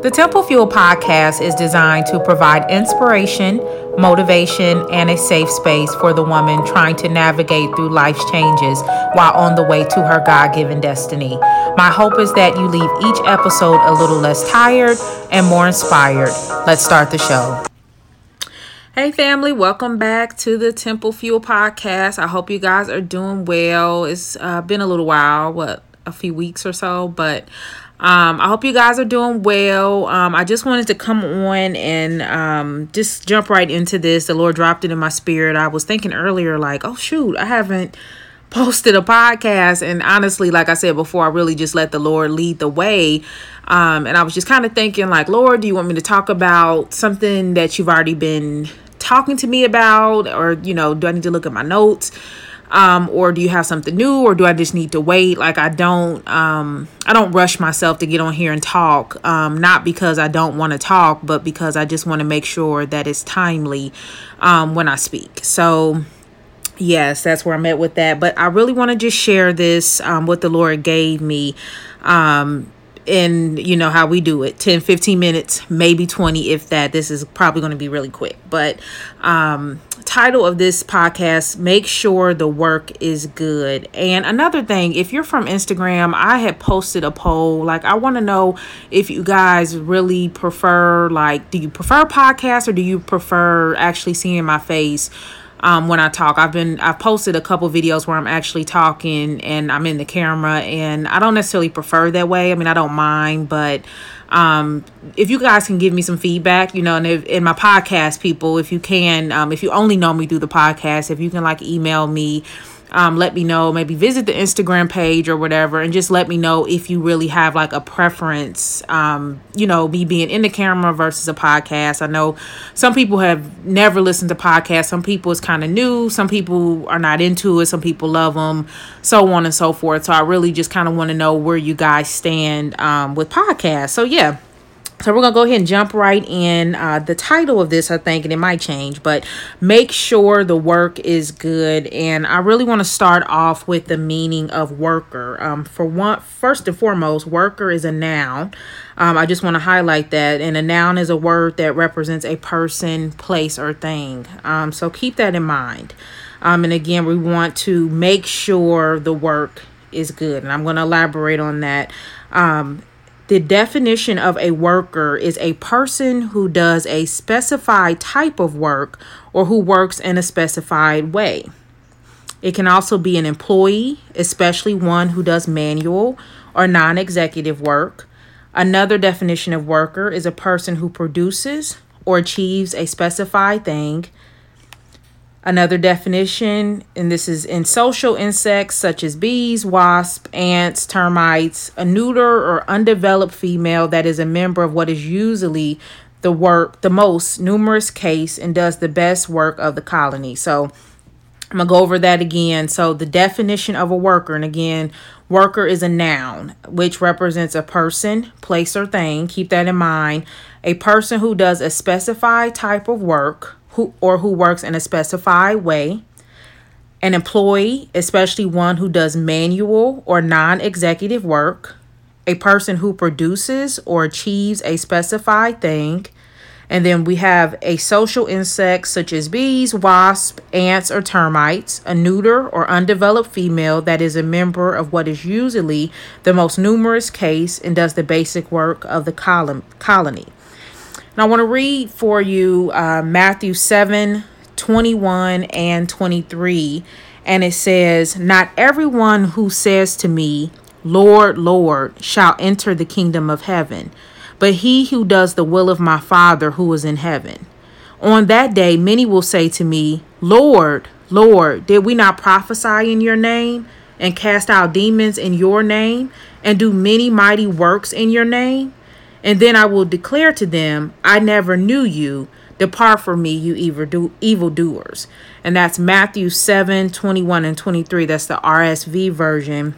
The Temple Fuel podcast is designed to provide inspiration, motivation, and a safe space for the woman trying to navigate through life's changes while on the way to her God given destiny. My hope is that you leave each episode a little less tired and more inspired. Let's start the show. Hey, family, welcome back to the Temple Fuel podcast. I hope you guys are doing well. It's uh, been a little while, what, a few weeks or so, but um, I hope you guys are doing well. Um, I just wanted to come on and um, just jump right into this. The Lord dropped it in my spirit. I was thinking earlier, like, oh, shoot, I haven't posted a podcast. And honestly, like I said before, I really just let the Lord lead the way. Um, and I was just kind of thinking, like, Lord, do you want me to talk about something that you've already been talking to me about? Or, you know, do I need to look at my notes? Um, or do you have something new or do i just need to wait? Like i don't um, i don't rush myself to get on here and talk um, not because i don't want to talk but because i just want to make sure that it's timely um, when i speak. So yes that's where i'm at with that. But i really want to just share this um, what the lord gave me um, and you know how we do it. 10 15 minutes maybe 20 if that. This is probably going to be really quick. But um title of this podcast make sure the work is good. And another thing if you're from instagram i had posted a poll. Like i want to know if you guys really prefer like do you prefer podcasts or do you prefer actually seeing my face um, when I talk. I've been I've posted a couple videos where I'm actually talking and I'm in the camera and I don't necessarily prefer that way. I mean, I don't mind, but um, if you guys can give me some feedback, you know, and if, in my podcast people, if you can, um, if you only know me through the podcast, if you can like email me um, let me know. Maybe visit the Instagram page or whatever, and just let me know if you really have like a preference. Um, you know, me being in the camera versus a podcast. I know some people have never listened to podcasts. Some people it's kind of new. Some people are not into it. Some people love them, so on and so forth. So I really just kind of want to know where you guys stand um, with podcasts. So yeah so we're gonna go ahead and jump right in. Uh, the title of this, I think, and it might change, but make sure the work is good. And I really want to start off with the meaning of worker. Um, for one, first and foremost, worker is a noun. Um, I just want to highlight that. And a noun is a word that represents a person, place, or thing. Um, so keep that in mind. Um, and again, we want to make sure the work is good. And I'm going to elaborate on that. Um, the definition of a worker is a person who does a specified type of work or who works in a specified way. It can also be an employee, especially one who does manual or non executive work. Another definition of worker is a person who produces or achieves a specified thing Another definition, and this is in social insects such as bees, wasps, ants, termites, a neuter or undeveloped female that is a member of what is usually the work, the most numerous case, and does the best work of the colony. So I'm gonna go over that again. So the definition of a worker, and again, worker is a noun which represents a person, place, or thing. Keep that in mind. A person who does a specified type of work who or who works in a specified way, an employee, especially one who does manual or non-executive work, a person who produces or achieves a specified thing, and then we have a social insect such as bees, wasps, ants, or termites, a neuter or undeveloped female that is a member of what is usually the most numerous case and does the basic work of the colony. And I want to read for you uh, Matthew 7 21 and 23. And it says, Not everyone who says to me, Lord, Lord, shall enter the kingdom of heaven, but he who does the will of my Father who is in heaven. On that day, many will say to me, Lord, Lord, did we not prophesy in your name, and cast out demons in your name, and do many mighty works in your name? And then I will declare to them, I never knew you. Depart from me, you evil doers. And that's Matthew 7 21 and 23. That's the RSV version.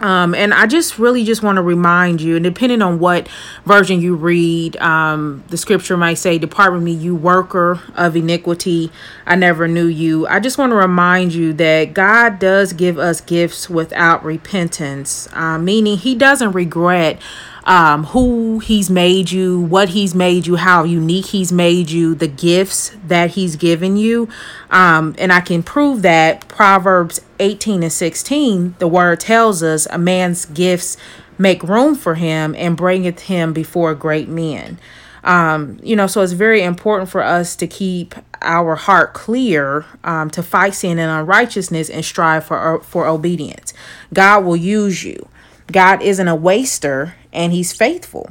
Um, and I just really just want to remind you, and depending on what version you read, um, the scripture might say, Depart from me, you worker of iniquity. I never knew you. I just want to remind you that God does give us gifts without repentance, uh, meaning He doesn't regret um, who He's made you, what He's made you, how unique He's made you, the gifts that He's given you. Um, and I can prove that Proverbs 18 and 16, the word tells us a man's gifts make room for him and bringeth him before great men. Um, you know, so it's very important for us to keep our heart clear, um, to fight sin and unrighteousness and strive for for obedience. God will use you. God isn't a waster, and He's faithful.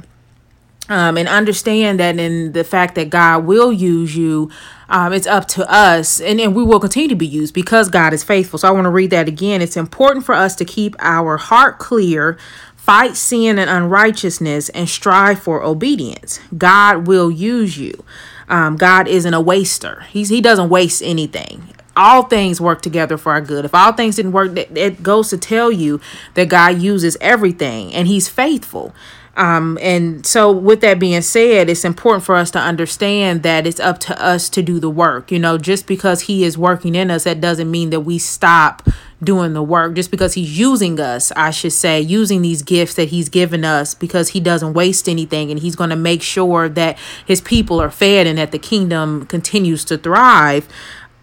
Um, and understand that in the fact that God will use you, um, it's up to us, and, and we will continue to be used because God is faithful. So I want to read that again. It's important for us to keep our heart clear Fight sin and unrighteousness and strive for obedience. God will use you. Um, God isn't a waster. He's he doesn't waste anything. All things work together for our good. If all things didn't work, that it goes to tell you that God uses everything and He's faithful. Um, and so, with that being said, it's important for us to understand that it's up to us to do the work. You know, just because He is working in us, that doesn't mean that we stop doing the work. Just because He's using us, I should say, using these gifts that He's given us, because He doesn't waste anything and He's going to make sure that His people are fed and that the kingdom continues to thrive.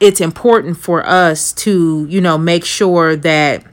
It's important for us to, you know, make sure that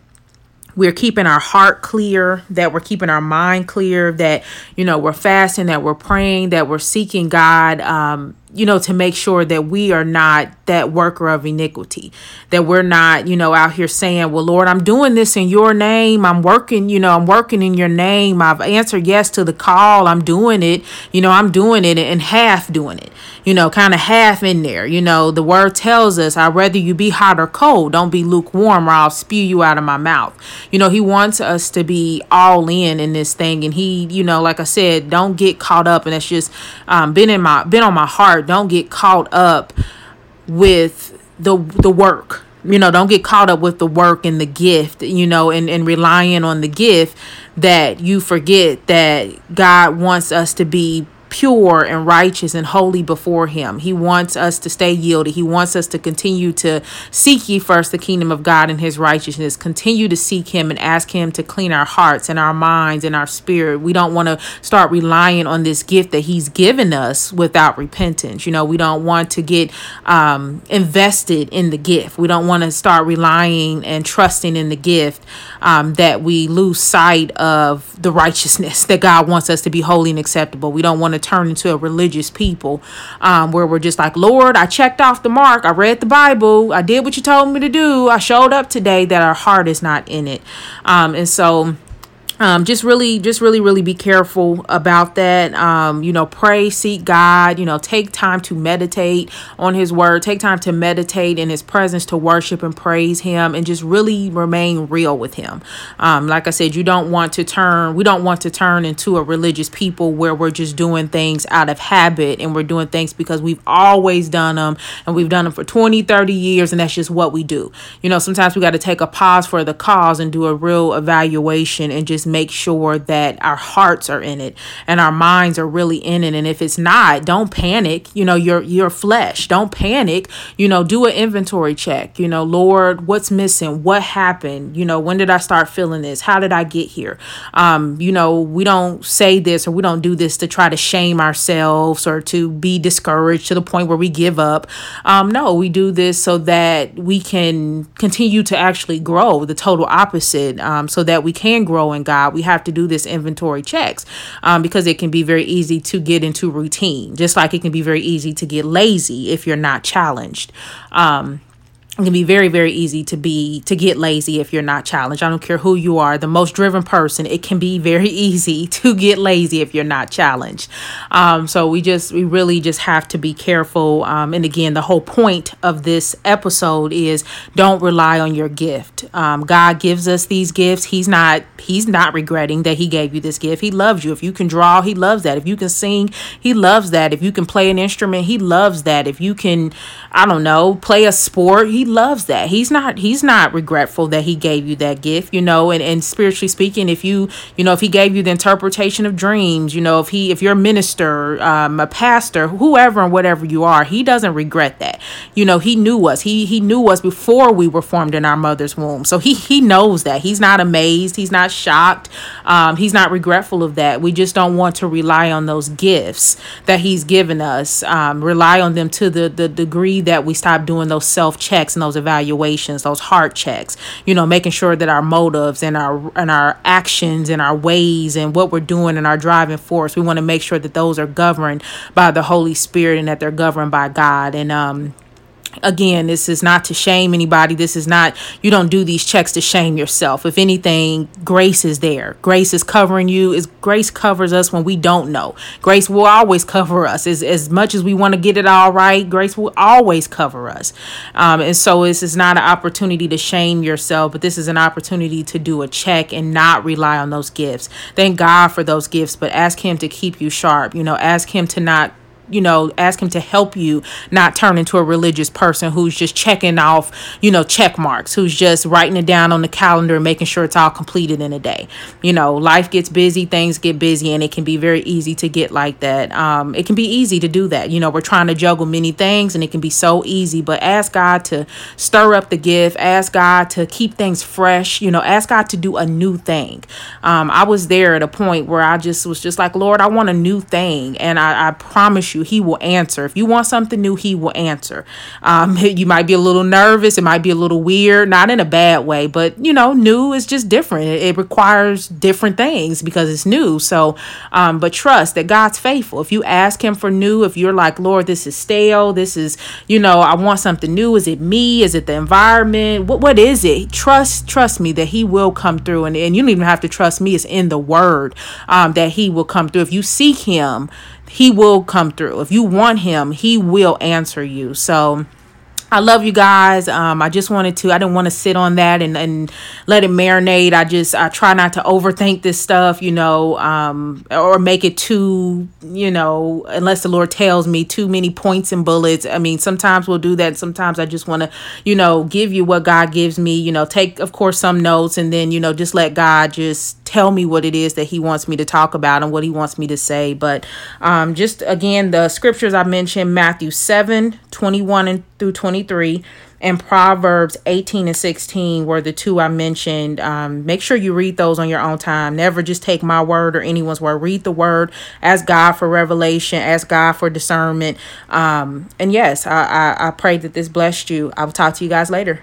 we're keeping our heart clear, that we're keeping our mind clear, that, you know, we're fasting, that we're praying, that we're seeking God, um, you know, to make sure that we are not that worker of iniquity, that we're not, you know, out here saying, well, Lord, I'm doing this in your name. I'm working, you know, I'm working in your name. I've answered yes to the call. I'm doing it. You know, I'm doing it and half doing it, you know, kind of half in there. You know, the word tells us, I'd rather you be hot or cold. Don't be lukewarm or I'll spew you out of my mouth. You know, he wants us to be all in in this thing. And he, you know, like I said, don't get caught up. And it's just um, been in my, been on my heart don't get caught up with the the work. You know, don't get caught up with the work and the gift, you know, and, and relying on the gift that you forget that God wants us to be pure and righteous and holy before him. He wants us to stay yielded. He wants us to continue to seek ye first the kingdom of God and his righteousness. Continue to seek him and ask him to clean our hearts and our minds and our spirit. We don't want to start relying on this gift that he's given us without repentance. You know, we don't want to get um, invested in the gift. We don't want to start relying and trusting in the gift um, that we lose sight of the righteousness that God wants us to be holy and acceptable. We don't want to turn into a religious people um, where we're just like, Lord, I checked off the mark. I read the Bible. I did what you told me to do. I showed up today, that our heart is not in it. Um, and so, um, just really just really really be careful about that. Um, you know pray seek god you know take time to meditate on his word take time to meditate in his presence to worship and praise him and just really remain real with him. Um, like i said you don't want to turn we don't want to turn into a religious people where we're just doing things out of habit and we're doing things because we've always done them and we've done them for 20 30 years and that's just what we do. You know sometimes we got to take a pause for the cause and do a real evaluation and just make sure that our hearts are in it and our minds are really in it. And if it's not, don't panic. You know, your your flesh. Don't panic. You know, do an inventory check. You know, Lord, what's missing? What happened? You know, when did I start feeling this? How did I get here? Um, you know, we don't say this or we don't do this to try to shame ourselves or to be discouraged to the point where we give up. Um, no, we do this so that we can continue to actually grow. The total opposite, um, so that we can grow in God job, we have to do this inventory checks um, because it can be very easy to get into routine, just like it can be very easy to get lazy if you're not challenged. Um, it can be very very easy to be to get lazy if you're not challenged. I don't care who you are. The most driven person it can be very easy to get lazy if you're not challenged. Um, so we just we really just have to be careful. Um, and again the whole point of this episode is don't rely on your gift. Um, god gives us these gifts. He's not he's not regretting that he gave you this gift. He loves you. If you can draw he loves that. If you can sing he loves that. If you can play an instrument he loves that. If you can i don't know play a sport he loves that. He's not he's not regretful that he gave you that gift, you know, and, and spiritually speaking, if you you know, if he gave you the interpretation of dreams, you know, if he if you're a minister, um, a pastor, whoever and whatever you are, he doesn't regret that. You know, he knew us. He he knew us before we were formed in our mother's womb. So he he knows that. He's not amazed, he's not shocked, um, he's not regretful of that. We just don't want to rely on those gifts that he's given us. Um, rely on them to the the degree that we stop doing those self checks and those evaluations, those heart checks. You know, making sure that our motives and our and our actions and our ways and what we're doing and our driving force, we want to make sure that those are governed by the Holy Spirit and that they're governed by God. And um again this is not to shame anybody. This is not you don't do these checks to shame yourself. If anything grace is there. Grace is covering you. Is grace covers us when we don't know. Grace will always cover us. As, as much as we want to get it all right grace will always cover us. Um, and so this is not an opportunity to shame yourself but this is an opportunity to do a check and not rely on those gifts. Thank god for those gifts but ask him to keep you sharp. You know ask him to not you know, ask him to help you not turn into a religious person who's just checking off, you know, check marks, who's just writing it down on the calendar and making sure it's all completed in a day. You know, life gets busy, things get busy, and it can be very easy to get like that. Um, it can be easy to do that. You know, we're trying to juggle many things and it can be so easy, but ask God to stir up the gift, ask God to keep things fresh, you know, ask God to do a new thing. Um, I was there at a point where I just was just like, Lord, I want a new thing. And I, I promise you, you, he will answer. If you want something new, he will answer. Um, you might be a little nervous. It might be a little weird, not in a bad way, but you know, new is just different. It, requires different things because it's new. So, um, but trust that God's faithful. If you ask him for new, if you're like, Lord, this is stale, this is, you know, I want something new. Is it me? Is it the environment? What what is it? Trust, trust me that he will come through. And, and you don't even have to trust me. It's in the word um, that he will come through. If you seek him, he will come through. If you want him, he will answer you. So I love you guys. Um, I just wanted to, I didn't want to sit on that and, and let it marinate. I just, I try not to overthink this stuff, you know, um, or make it too, you know, unless the Lord tells me too many points and bullets. I mean, sometimes we'll do that. Sometimes I just want to, you know, give you what God gives me, you know, take, of course, some notes and then, you know, just let God just tell me what it is that he wants me to talk about and what he wants me to say. But um, just again, the scriptures I mentioned, Matthew 7, 21 and through 23 and Proverbs 18 and 16 were the two I mentioned. Um, make sure you read those on your own time. Never just take my word or anyone's word. Read the word. Ask God for revelation. Ask God for discernment. Um, and yes, I, I, I pray that this blessed you. I will talk to you guys later.